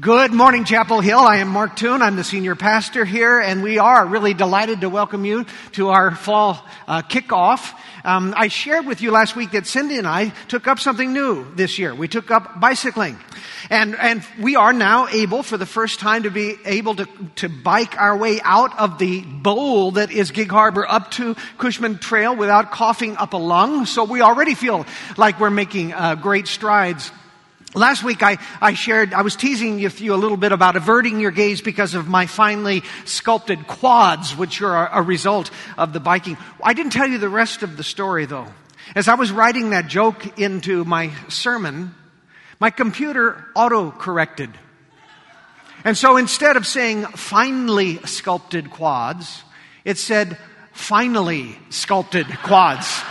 Good morning, Chapel Hill. I am Mark Toone. I'm the senior pastor here, and we are really delighted to welcome you to our fall uh, kickoff. Um, I shared with you last week that Cindy and I took up something new this year. We took up bicycling, and and we are now able, for the first time, to be able to to bike our way out of the bowl that is Gig Harbor up to Cushman Trail without coughing up a lung. So we already feel like we're making uh, great strides. Last week I, I shared, I was teasing with you a little bit about averting your gaze because of my finely sculpted quads, which are a result of the biking. I didn't tell you the rest of the story though. As I was writing that joke into my sermon, my computer auto corrected. And so instead of saying finely sculpted quads, it said finally sculpted quads.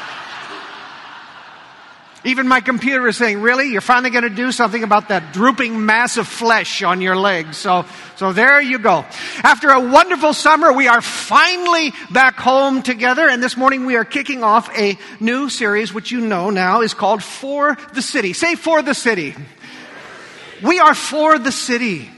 Even my computer is saying, really? You're finally going to do something about that drooping mass of flesh on your legs. So, so there you go. After a wonderful summer, we are finally back home together. And this morning we are kicking off a new series, which you know now is called For the City. Say For the City. We are for the city.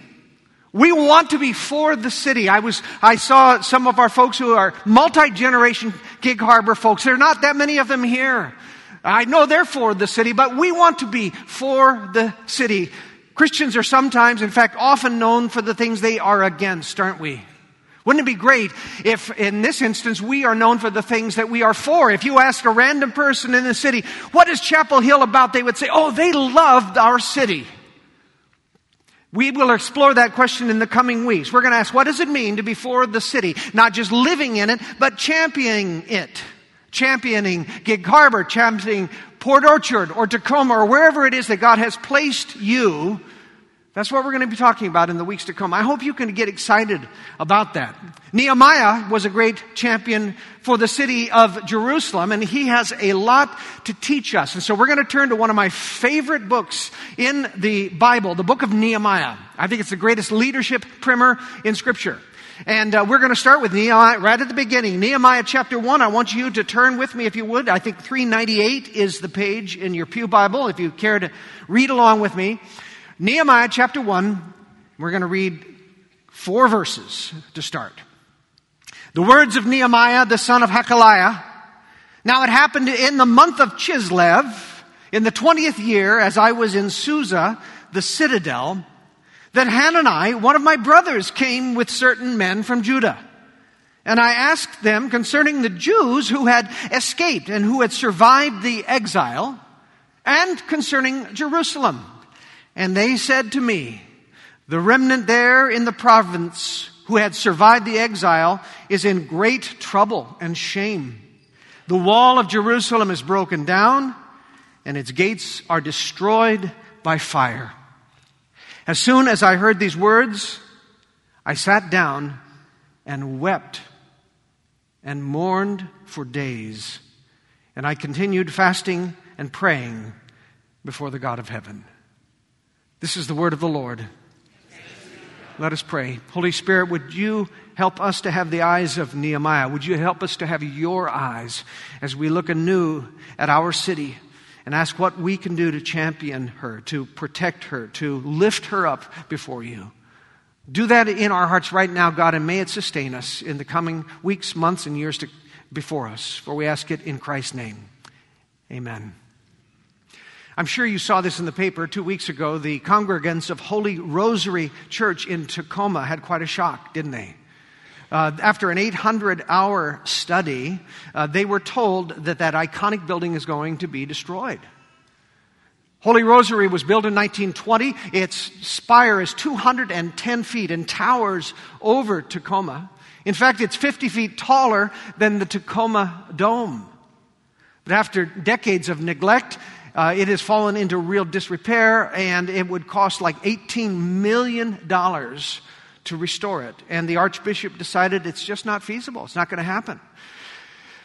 We want to be for the city. I was, I saw some of our folks who are multi-generation Gig Harbor folks. There are not that many of them here. I know they're for the city, but we want to be for the city. Christians are sometimes, in fact, often known for the things they are against, aren't we? Wouldn't it be great if, in this instance, we are known for the things that we are for? If you ask a random person in the city, what is Chapel Hill about? They would say, oh, they loved our city. We will explore that question in the coming weeks. We're going to ask, what does it mean to be for the city? Not just living in it, but championing it championing Gig Harbor, championing Port Orchard or Tacoma or wherever it is that God has placed you. That's what we're going to be talking about in the weeks to come. I hope you can get excited about that. Nehemiah was a great champion for the city of Jerusalem, and he has a lot to teach us. And so we're going to turn to one of my favorite books in the Bible, the book of Nehemiah. I think it's the greatest leadership primer in Scripture. And uh, we're going to start with Nehemiah right at the beginning. Nehemiah chapter 1. I want you to turn with me if you would. I think 398 is the page in your Pew Bible if you care to read along with me. Nehemiah chapter 1. We're going to read four verses to start. The words of Nehemiah, the son of Hachaliah. Now it happened in the month of Chislev, in the 20th year, as I was in Susa, the citadel, that Hanani, one of my brothers, came with certain men from Judah. And I asked them concerning the Jews who had escaped and who had survived the exile, and concerning Jerusalem. And they said to me, The remnant there in the province who had survived the exile is in great trouble and shame. The wall of Jerusalem is broken down, and its gates are destroyed by fire. As soon as I heard these words, I sat down and wept and mourned for days. And I continued fasting and praying before the God of heaven. This is the word of the Lord. Let us pray. Holy Spirit, would you help us to have the eyes of Nehemiah? Would you help us to have your eyes as we look anew at our city? and ask what we can do to champion her, to protect her, to lift her up before you. Do that in our hearts right now, God, and may it sustain us in the coming weeks, months, and years to, before us. For we ask it in Christ's name. Amen. I'm sure you saw this in the paper two weeks ago. The congregants of Holy Rosary Church in Tacoma had quite a shock, didn't they? Uh, after an 800 hour study, uh, they were told that that iconic building is going to be destroyed. Holy Rosary was built in 1920. Its spire is 210 feet and towers over Tacoma. In fact, it's 50 feet taller than the Tacoma Dome. But after decades of neglect, uh, it has fallen into real disrepair and it would cost like $18 million to restore it. And the Archbishop decided it's just not feasible. It's not going to happen.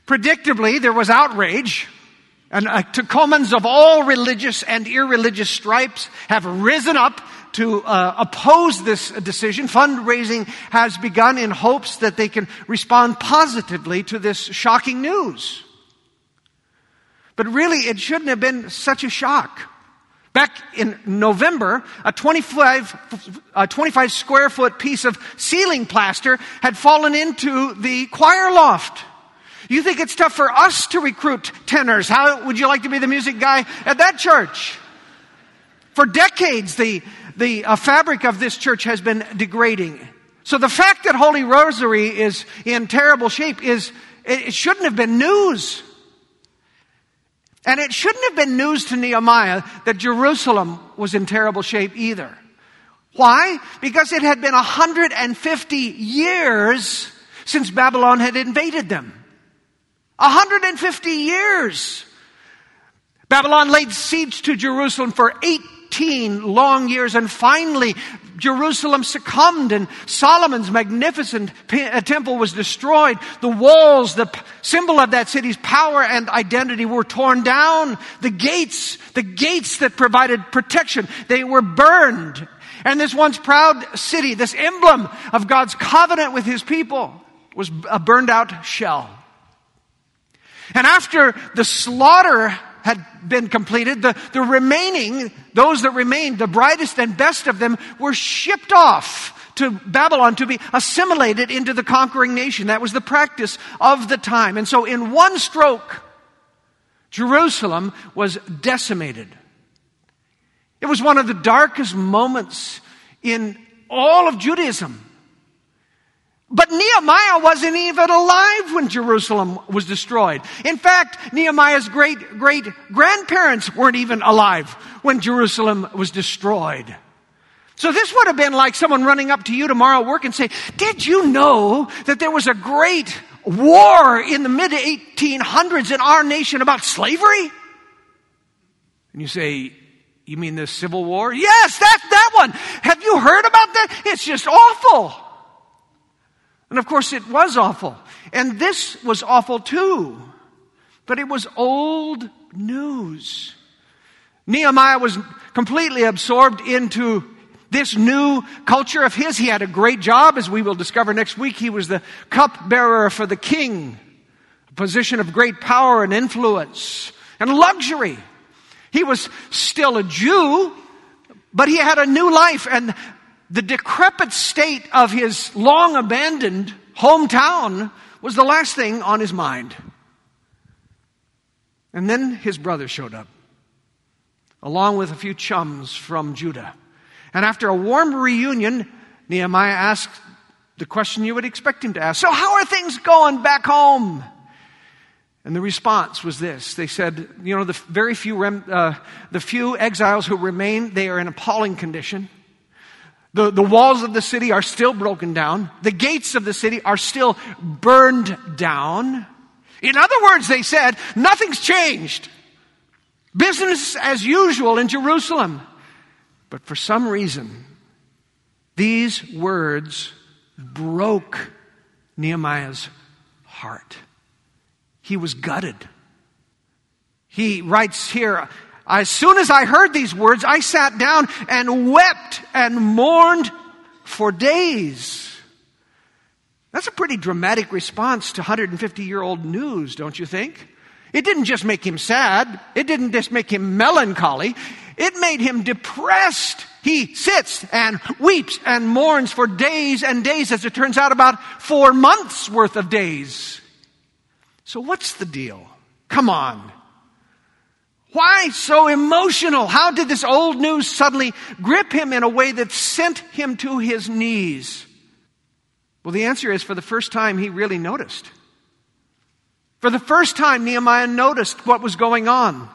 Predictably, there was outrage. And uh, Tacomans of all religious and irreligious stripes have risen up to uh, oppose this decision. Fundraising has begun in hopes that they can respond positively to this shocking news. But really, it shouldn't have been such a shock. Back in November, a 25, a 25 square foot piece of ceiling plaster had fallen into the choir loft. You think it's tough for us to recruit tenors? How would you like to be the music guy at that church? For decades, the, the uh, fabric of this church has been degrading. So the fact that Holy Rosary is in terrible shape is, it, it shouldn't have been news. And it shouldn't have been news to Nehemiah that Jerusalem was in terrible shape either. Why? Because it had been 150 years since Babylon had invaded them. 150 years. Babylon laid siege to Jerusalem for 18 long years and finally Jerusalem succumbed and Solomon's magnificent uh, temple was destroyed. The walls, the symbol of that city's power and identity were torn down. The gates, the gates that provided protection, they were burned. And this once proud city, this emblem of God's covenant with his people, was a burned out shell. And after the slaughter had been completed, the, the remaining, those that remained, the brightest and best of them, were shipped off to Babylon to be assimilated into the conquering nation. That was the practice of the time. And so in one stroke, Jerusalem was decimated. It was one of the darkest moments in all of Judaism. But Nehemiah wasn't even alive when Jerusalem was destroyed. In fact, Nehemiah's great great grandparents weren't even alive when Jerusalem was destroyed. So this would have been like someone running up to you tomorrow at work and say, did you know that there was a great war in the mid 1800s in our nation about slavery? And you say, you mean the Civil War? Yes, that, that one. Have you heard about that? It's just awful. And of course, it was awful. And this was awful too. But it was old news. Nehemiah was completely absorbed into this new culture of his. He had a great job, as we will discover next week. He was the cupbearer for the king, a position of great power and influence and luxury. He was still a Jew, but he had a new life, and the decrepit state of his long abandoned hometown was the last thing on his mind. And then his brother showed up, along with a few chums from Judah. And after a warm reunion, Nehemiah asked the question you would expect him to ask So, how are things going back home? And the response was this. They said, you know, the very few, rem, uh, the few exiles who remain, they are in appalling condition. The, the walls of the city are still broken down. The gates of the city are still burned down. In other words, they said, nothing's changed. Business as usual in Jerusalem. But for some reason, these words broke Nehemiah's heart. He was gutted. He writes here, as soon as I heard these words, I sat down and wept and mourned for days. That's a pretty dramatic response to 150 year old news, don't you think? It didn't just make him sad. It didn't just make him melancholy. It made him depressed. He sits and weeps and mourns for days and days, as it turns out, about four months worth of days. So what's the deal? Come on. Why so emotional? How did this old news suddenly grip him in a way that sent him to his knees? Well, the answer is for the first time, he really noticed. For the first time, Nehemiah noticed what was going on.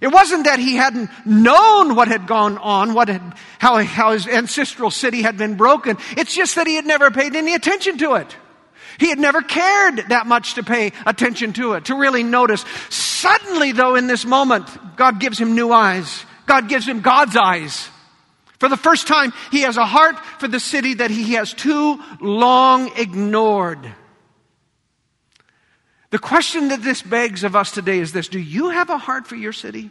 It wasn't that he hadn't known what had gone on, what had, how, how his ancestral city had been broken. It's just that he had never paid any attention to it. He had never cared that much to pay attention to it, to really notice. Suddenly, though, in this moment, God gives him new eyes. God gives him God's eyes. For the first time, he has a heart for the city that he has too long ignored. The question that this begs of us today is this Do you have a heart for your city?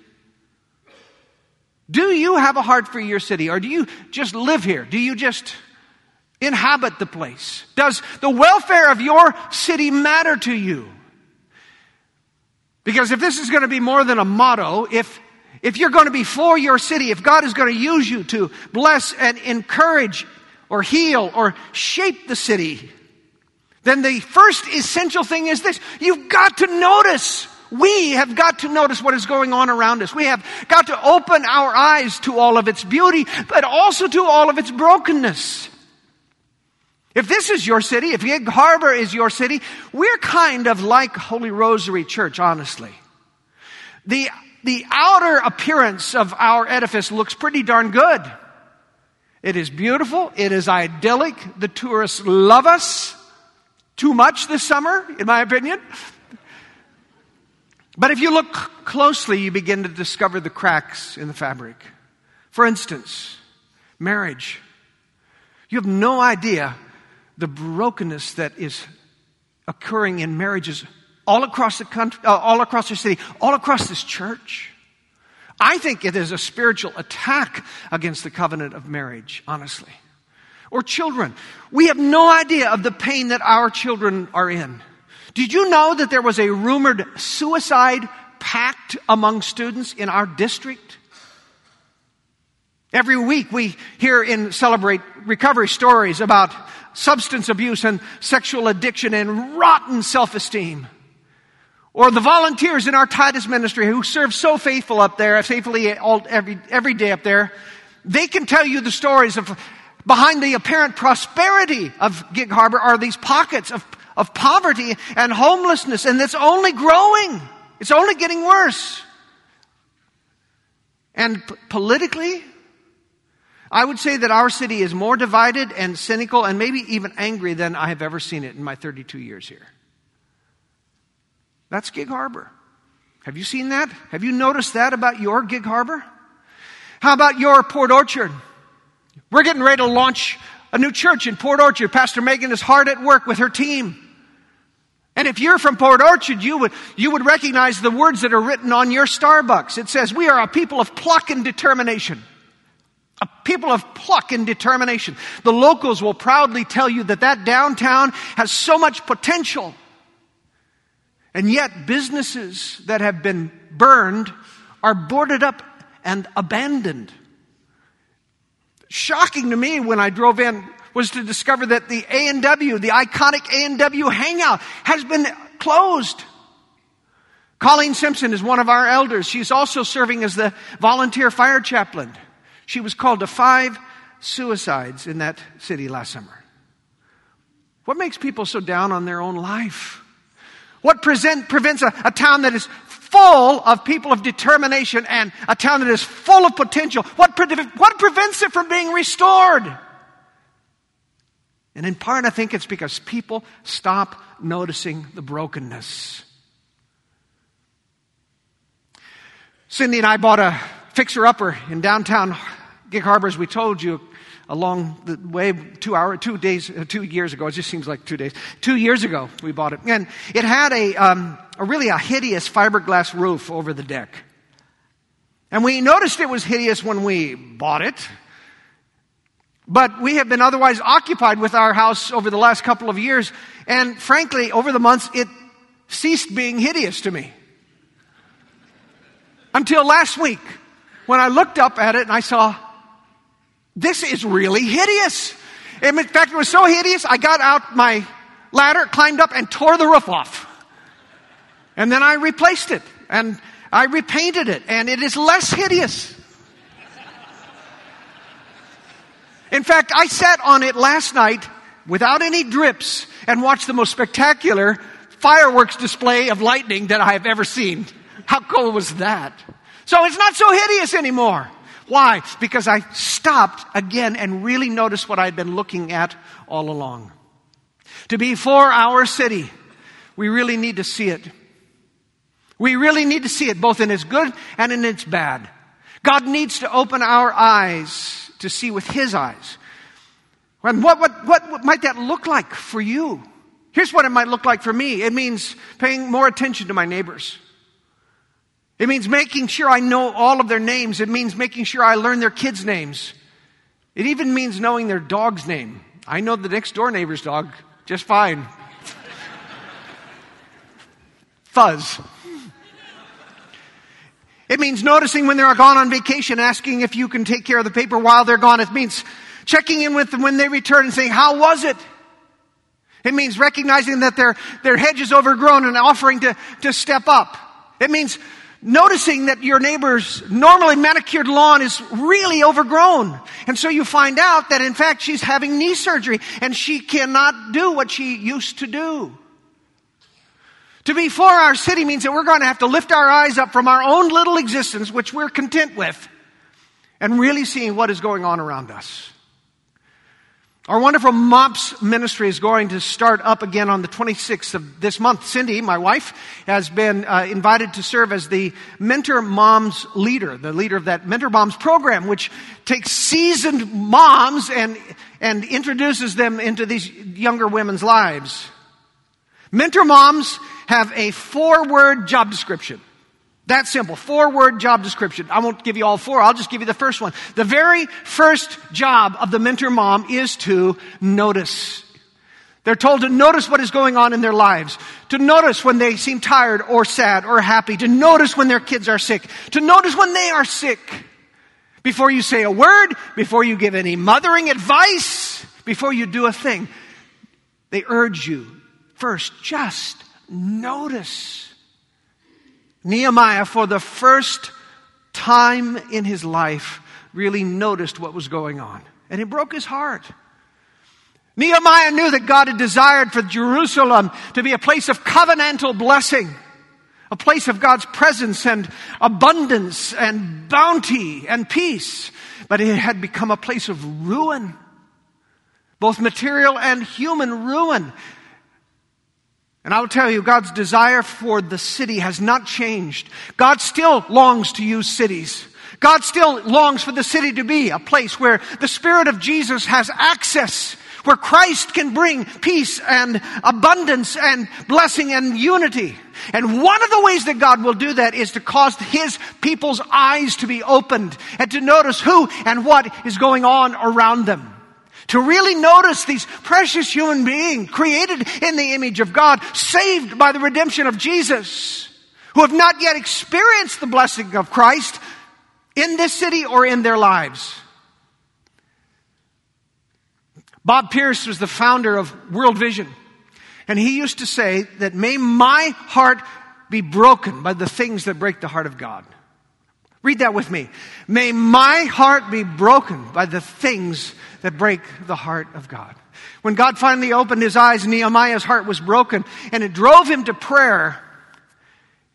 Do you have a heart for your city? Or do you just live here? Do you just inhabit the place? Does the welfare of your city matter to you? Because if this is going to be more than a motto, if, if you're going to be for your city, if God is going to use you to bless and encourage or heal or shape the city, then the first essential thing is this. You've got to notice. We have got to notice what is going on around us. We have got to open our eyes to all of its beauty, but also to all of its brokenness. If this is your city, if Gig Harbor is your city, we're kind of like Holy Rosary Church, honestly. The, the outer appearance of our edifice looks pretty darn good. It is beautiful. It is idyllic. The tourists love us. Too much this summer, in my opinion. But if you look closely, you begin to discover the cracks in the fabric. For instance, marriage. You have no idea the brokenness that is occurring in marriages all across the country, uh, all across the city, all across this church. I think it is a spiritual attack against the covenant of marriage, honestly. Or children. We have no idea of the pain that our children are in. Did you know that there was a rumored suicide pact among students in our district? Every week we hear in Celebrate recovery stories about substance abuse and sexual addiction and rotten self-esteem. Or the volunteers in our Titus ministry who serve so faithful up there, faithfully all, every, every day up there, they can tell you the stories of behind the apparent prosperity of Gig Harbor are these pockets of, of poverty and homelessness, and it's only growing. It's only getting worse. And p- politically, I would say that our city is more divided and cynical and maybe even angry than I have ever seen it in my 32 years here. That's Gig Harbor. Have you seen that? Have you noticed that about your Gig Harbor? How about your Port Orchard? We're getting ready to launch a new church in Port Orchard. Pastor Megan is hard at work with her team. And if you're from Port Orchard, you would, you would recognize the words that are written on your Starbucks. It says, We are a people of pluck and determination. A people of pluck and determination. The locals will proudly tell you that that downtown has so much potential. And yet, businesses that have been burned are boarded up and abandoned. Shocking to me when I drove in was to discover that the A&W, the iconic A&W hangout, has been closed. Colleen Simpson is one of our elders. She's also serving as the volunteer fire chaplain. She was called to five suicides in that city last summer. What makes people so down on their own life? What present, prevents a, a town that is full of people of determination and a town that is full of potential? What, pre- what prevents it from being restored? And in part, I think it's because people stop noticing the brokenness. Cindy and I bought a fixer upper in downtown Gig Harbor, as we told you, along the way two hour, two days, uh, two years ago. It just seems like two days. Two years ago, we bought it, and it had a, um, a really a hideous fiberglass roof over the deck. And we noticed it was hideous when we bought it. But we have been otherwise occupied with our house over the last couple of years, and frankly, over the months, it ceased being hideous to me. Until last week, when I looked up at it and I saw, this is really hideous. In fact, it was so hideous, I got out my ladder, climbed up, and tore the roof off. And then I replaced it, and I repainted it, and it is less hideous. In fact, I sat on it last night without any drips and watched the most spectacular fireworks display of lightning that I have ever seen. How cool was that? So it's not so hideous anymore. Why? Because I stopped again and really noticed what I'd been looking at all along. To be for our city, we really need to see it. We really need to see it both in its good and in its bad. God needs to open our eyes to see with His eyes. And what, what, what, what might that look like for you? Here's what it might look like for me. It means paying more attention to my neighbors. It means making sure I know all of their names. It means making sure I learn their kids' names. It even means knowing their dog's name. I know the next door neighbor's dog just fine. Fuzz. It means noticing when they're gone on vacation, asking if you can take care of the paper while they're gone. It means checking in with them when they return and saying, how was it? It means recognizing that their, their hedge is overgrown and offering to, to step up. It means noticing that your neighbor's normally manicured lawn is really overgrown. And so you find out that in fact she's having knee surgery and she cannot do what she used to do. To be for our city means that we're going to have to lift our eyes up from our own little existence, which we're content with, and really seeing what is going on around us. Our wonderful MOPS ministry is going to start up again on the 26th of this month. Cindy, my wife, has been uh, invited to serve as the Mentor Moms leader, the leader of that Mentor Moms program, which takes seasoned moms and, and introduces them into these younger women's lives. Mentor Moms have a four word job description. That simple. Four word job description. I won't give you all four. I'll just give you the first one. The very first job of the mentor mom is to notice. They're told to notice what is going on in their lives, to notice when they seem tired or sad or happy, to notice when their kids are sick, to notice when they are sick. Before you say a word, before you give any mothering advice, before you do a thing, they urge you first just notice. Nehemiah, for the first time in his life, really noticed what was going on. And it broke his heart. Nehemiah knew that God had desired for Jerusalem to be a place of covenantal blessing, a place of God's presence and abundance and bounty and peace. But it had become a place of ruin, both material and human ruin. And I will tell you, God's desire for the city has not changed. God still longs to use cities. God still longs for the city to be a place where the Spirit of Jesus has access, where Christ can bring peace and abundance and blessing and unity. And one of the ways that God will do that is to cause His people's eyes to be opened and to notice who and what is going on around them. To really notice these precious human beings created in the image of God, saved by the redemption of Jesus, who have not yet experienced the blessing of Christ in this city or in their lives. Bob Pierce was the founder of World Vision, and he used to say that may my heart be broken by the things that break the heart of God. Read that with me. May my heart be broken by the things that break the heart of God. When God finally opened his eyes, Nehemiah's heart was broken and it drove him to prayer.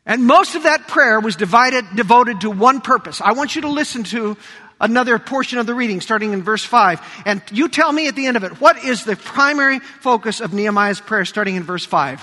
And most of that prayer was divided, devoted to one purpose. I want you to listen to another portion of the reading starting in verse 5. And you tell me at the end of it, what is the primary focus of Nehemiah's prayer starting in verse 5?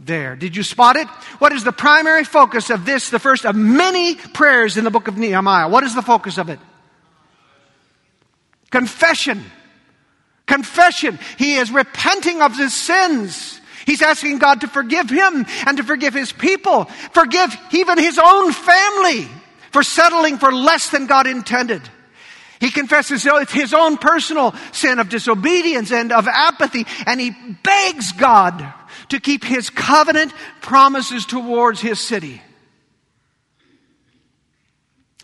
there. Did you spot it? What is the primary focus of this, the first of many prayers in the book of Nehemiah? What is the focus of it? Confession. Confession. He is repenting of his sins. He's asking God to forgive him and to forgive his people. Forgive even his own family for settling for less than God intended. He confesses his own personal sin of disobedience and of apathy, and he begs God to keep his covenant promises towards his city.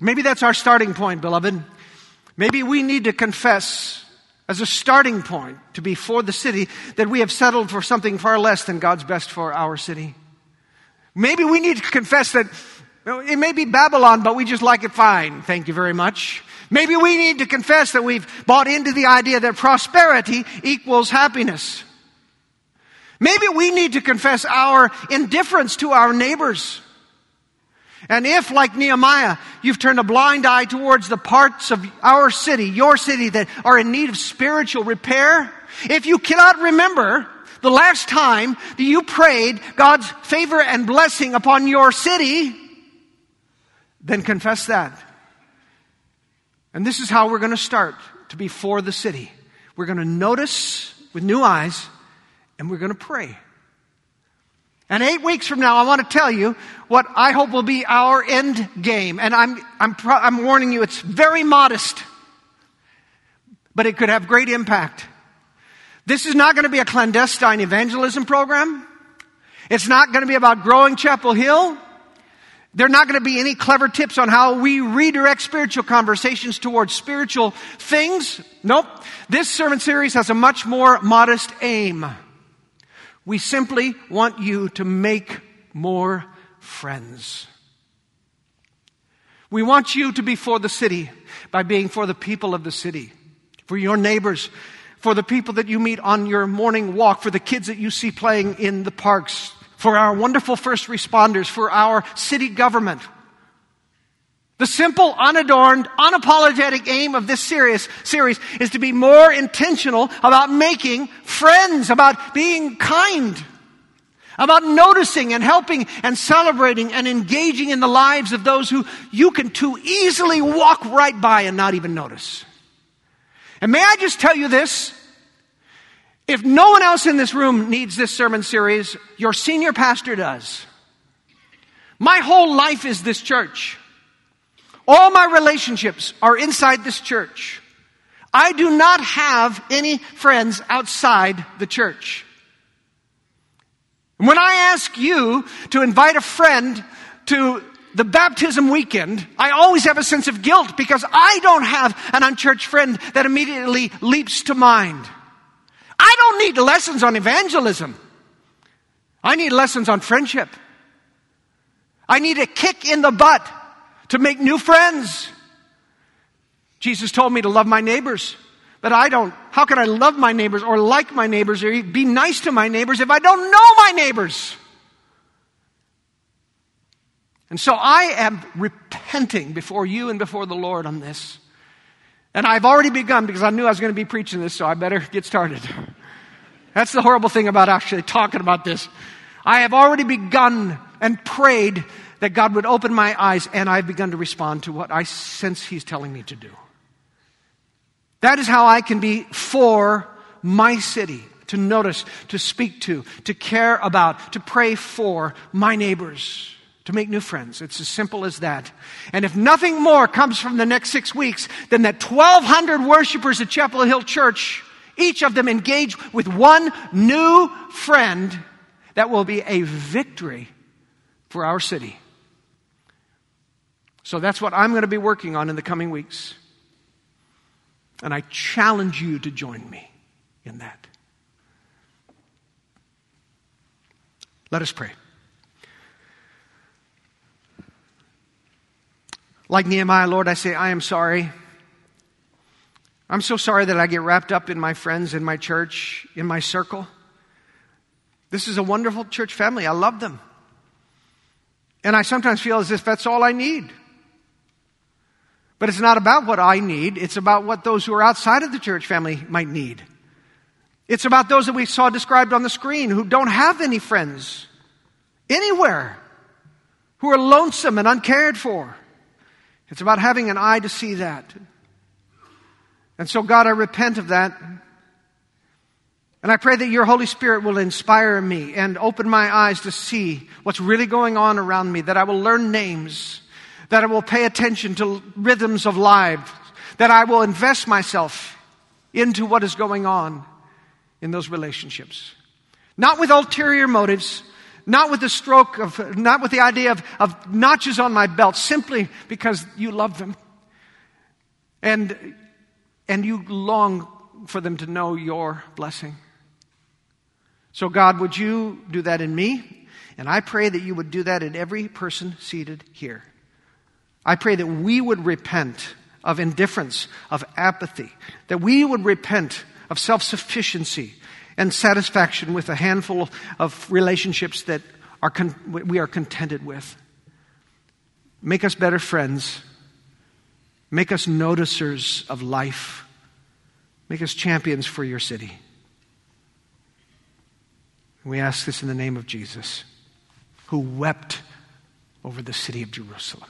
Maybe that's our starting point, beloved. Maybe we need to confess as a starting point to be for the city that we have settled for something far less than God's best for our city. Maybe we need to confess that It may be Babylon, but we just like it fine. Thank you very much. Maybe we need to confess that we've bought into the idea that prosperity equals happiness. Maybe we need to confess our indifference to our neighbors. And if, like Nehemiah, you've turned a blind eye towards the parts of our city, your city, that are in need of spiritual repair, if you cannot remember the last time that you prayed God's favor and blessing upon your city, then confess that. And this is how we're going to start to be for the city. We're going to notice with new eyes and we're going to pray. And eight weeks from now, I want to tell you what I hope will be our end game. And I'm, I'm, I'm warning you, it's very modest, but it could have great impact. This is not going to be a clandestine evangelism program. It's not going to be about growing Chapel Hill. There are not going to be any clever tips on how we redirect spiritual conversations towards spiritual things. Nope. This sermon series has a much more modest aim. We simply want you to make more friends. We want you to be for the city by being for the people of the city, for your neighbors, for the people that you meet on your morning walk, for the kids that you see playing in the parks, for our wonderful first responders, for our city government. The simple, unadorned, unapologetic aim of this series, series is to be more intentional about making friends, about being kind, about noticing and helping and celebrating and engaging in the lives of those who you can too easily walk right by and not even notice. And may I just tell you this? If no one else in this room needs this sermon series, your senior pastor does. My whole life is this church. All my relationships are inside this church. I do not have any friends outside the church. When I ask you to invite a friend to the baptism weekend, I always have a sense of guilt because I don't have an unchurched friend that immediately leaps to mind. I don't need lessons on evangelism. I need lessons on friendship. I need a kick in the butt to make new friends. Jesus told me to love my neighbors, but I don't. How can I love my neighbors or like my neighbors or be nice to my neighbors if I don't know my neighbors? And so I am repenting before you and before the Lord on this. And I've already begun because I knew I was going to be preaching this, so I better get started. That's the horrible thing about actually talking about this. I have already begun and prayed that God would open my eyes, and I've begun to respond to what I sense He's telling me to do. That is how I can be for my city, to notice, to speak to, to care about, to pray for my neighbors to make new friends. It's as simple as that. And if nothing more comes from the next six weeks than that 1,200 worshipers at Chapel Hill Church, each of them engage with one new friend, that will be a victory for our city. So that's what I'm going to be working on in the coming weeks. And I challenge you to join me in that. Let us pray. Like Nehemiah, Lord, I say, I am sorry. I'm so sorry that I get wrapped up in my friends, in my church, in my circle. This is a wonderful church family. I love them. And I sometimes feel as if that's all I need. But it's not about what I need, it's about what those who are outside of the church family might need. It's about those that we saw described on the screen who don't have any friends anywhere, who are lonesome and uncared for. It's about having an eye to see that. And so, God, I repent of that. And I pray that your Holy Spirit will inspire me and open my eyes to see what's really going on around me, that I will learn names, that I will pay attention to rhythms of life, that I will invest myself into what is going on in those relationships. Not with ulterior motives, not with the stroke of, not with the idea of, of notches on my belt, simply because you love them. And, and you long for them to know your blessing. So, God, would you do that in me? And I pray that you would do that in every person seated here. I pray that we would repent of indifference, of apathy, that we would repent of self sufficiency and satisfaction with a handful of relationships that are con- we are contented with. Make us better friends. Make us noticers of life. Make us champions for your city. We ask this in the name of Jesus, who wept over the city of Jerusalem.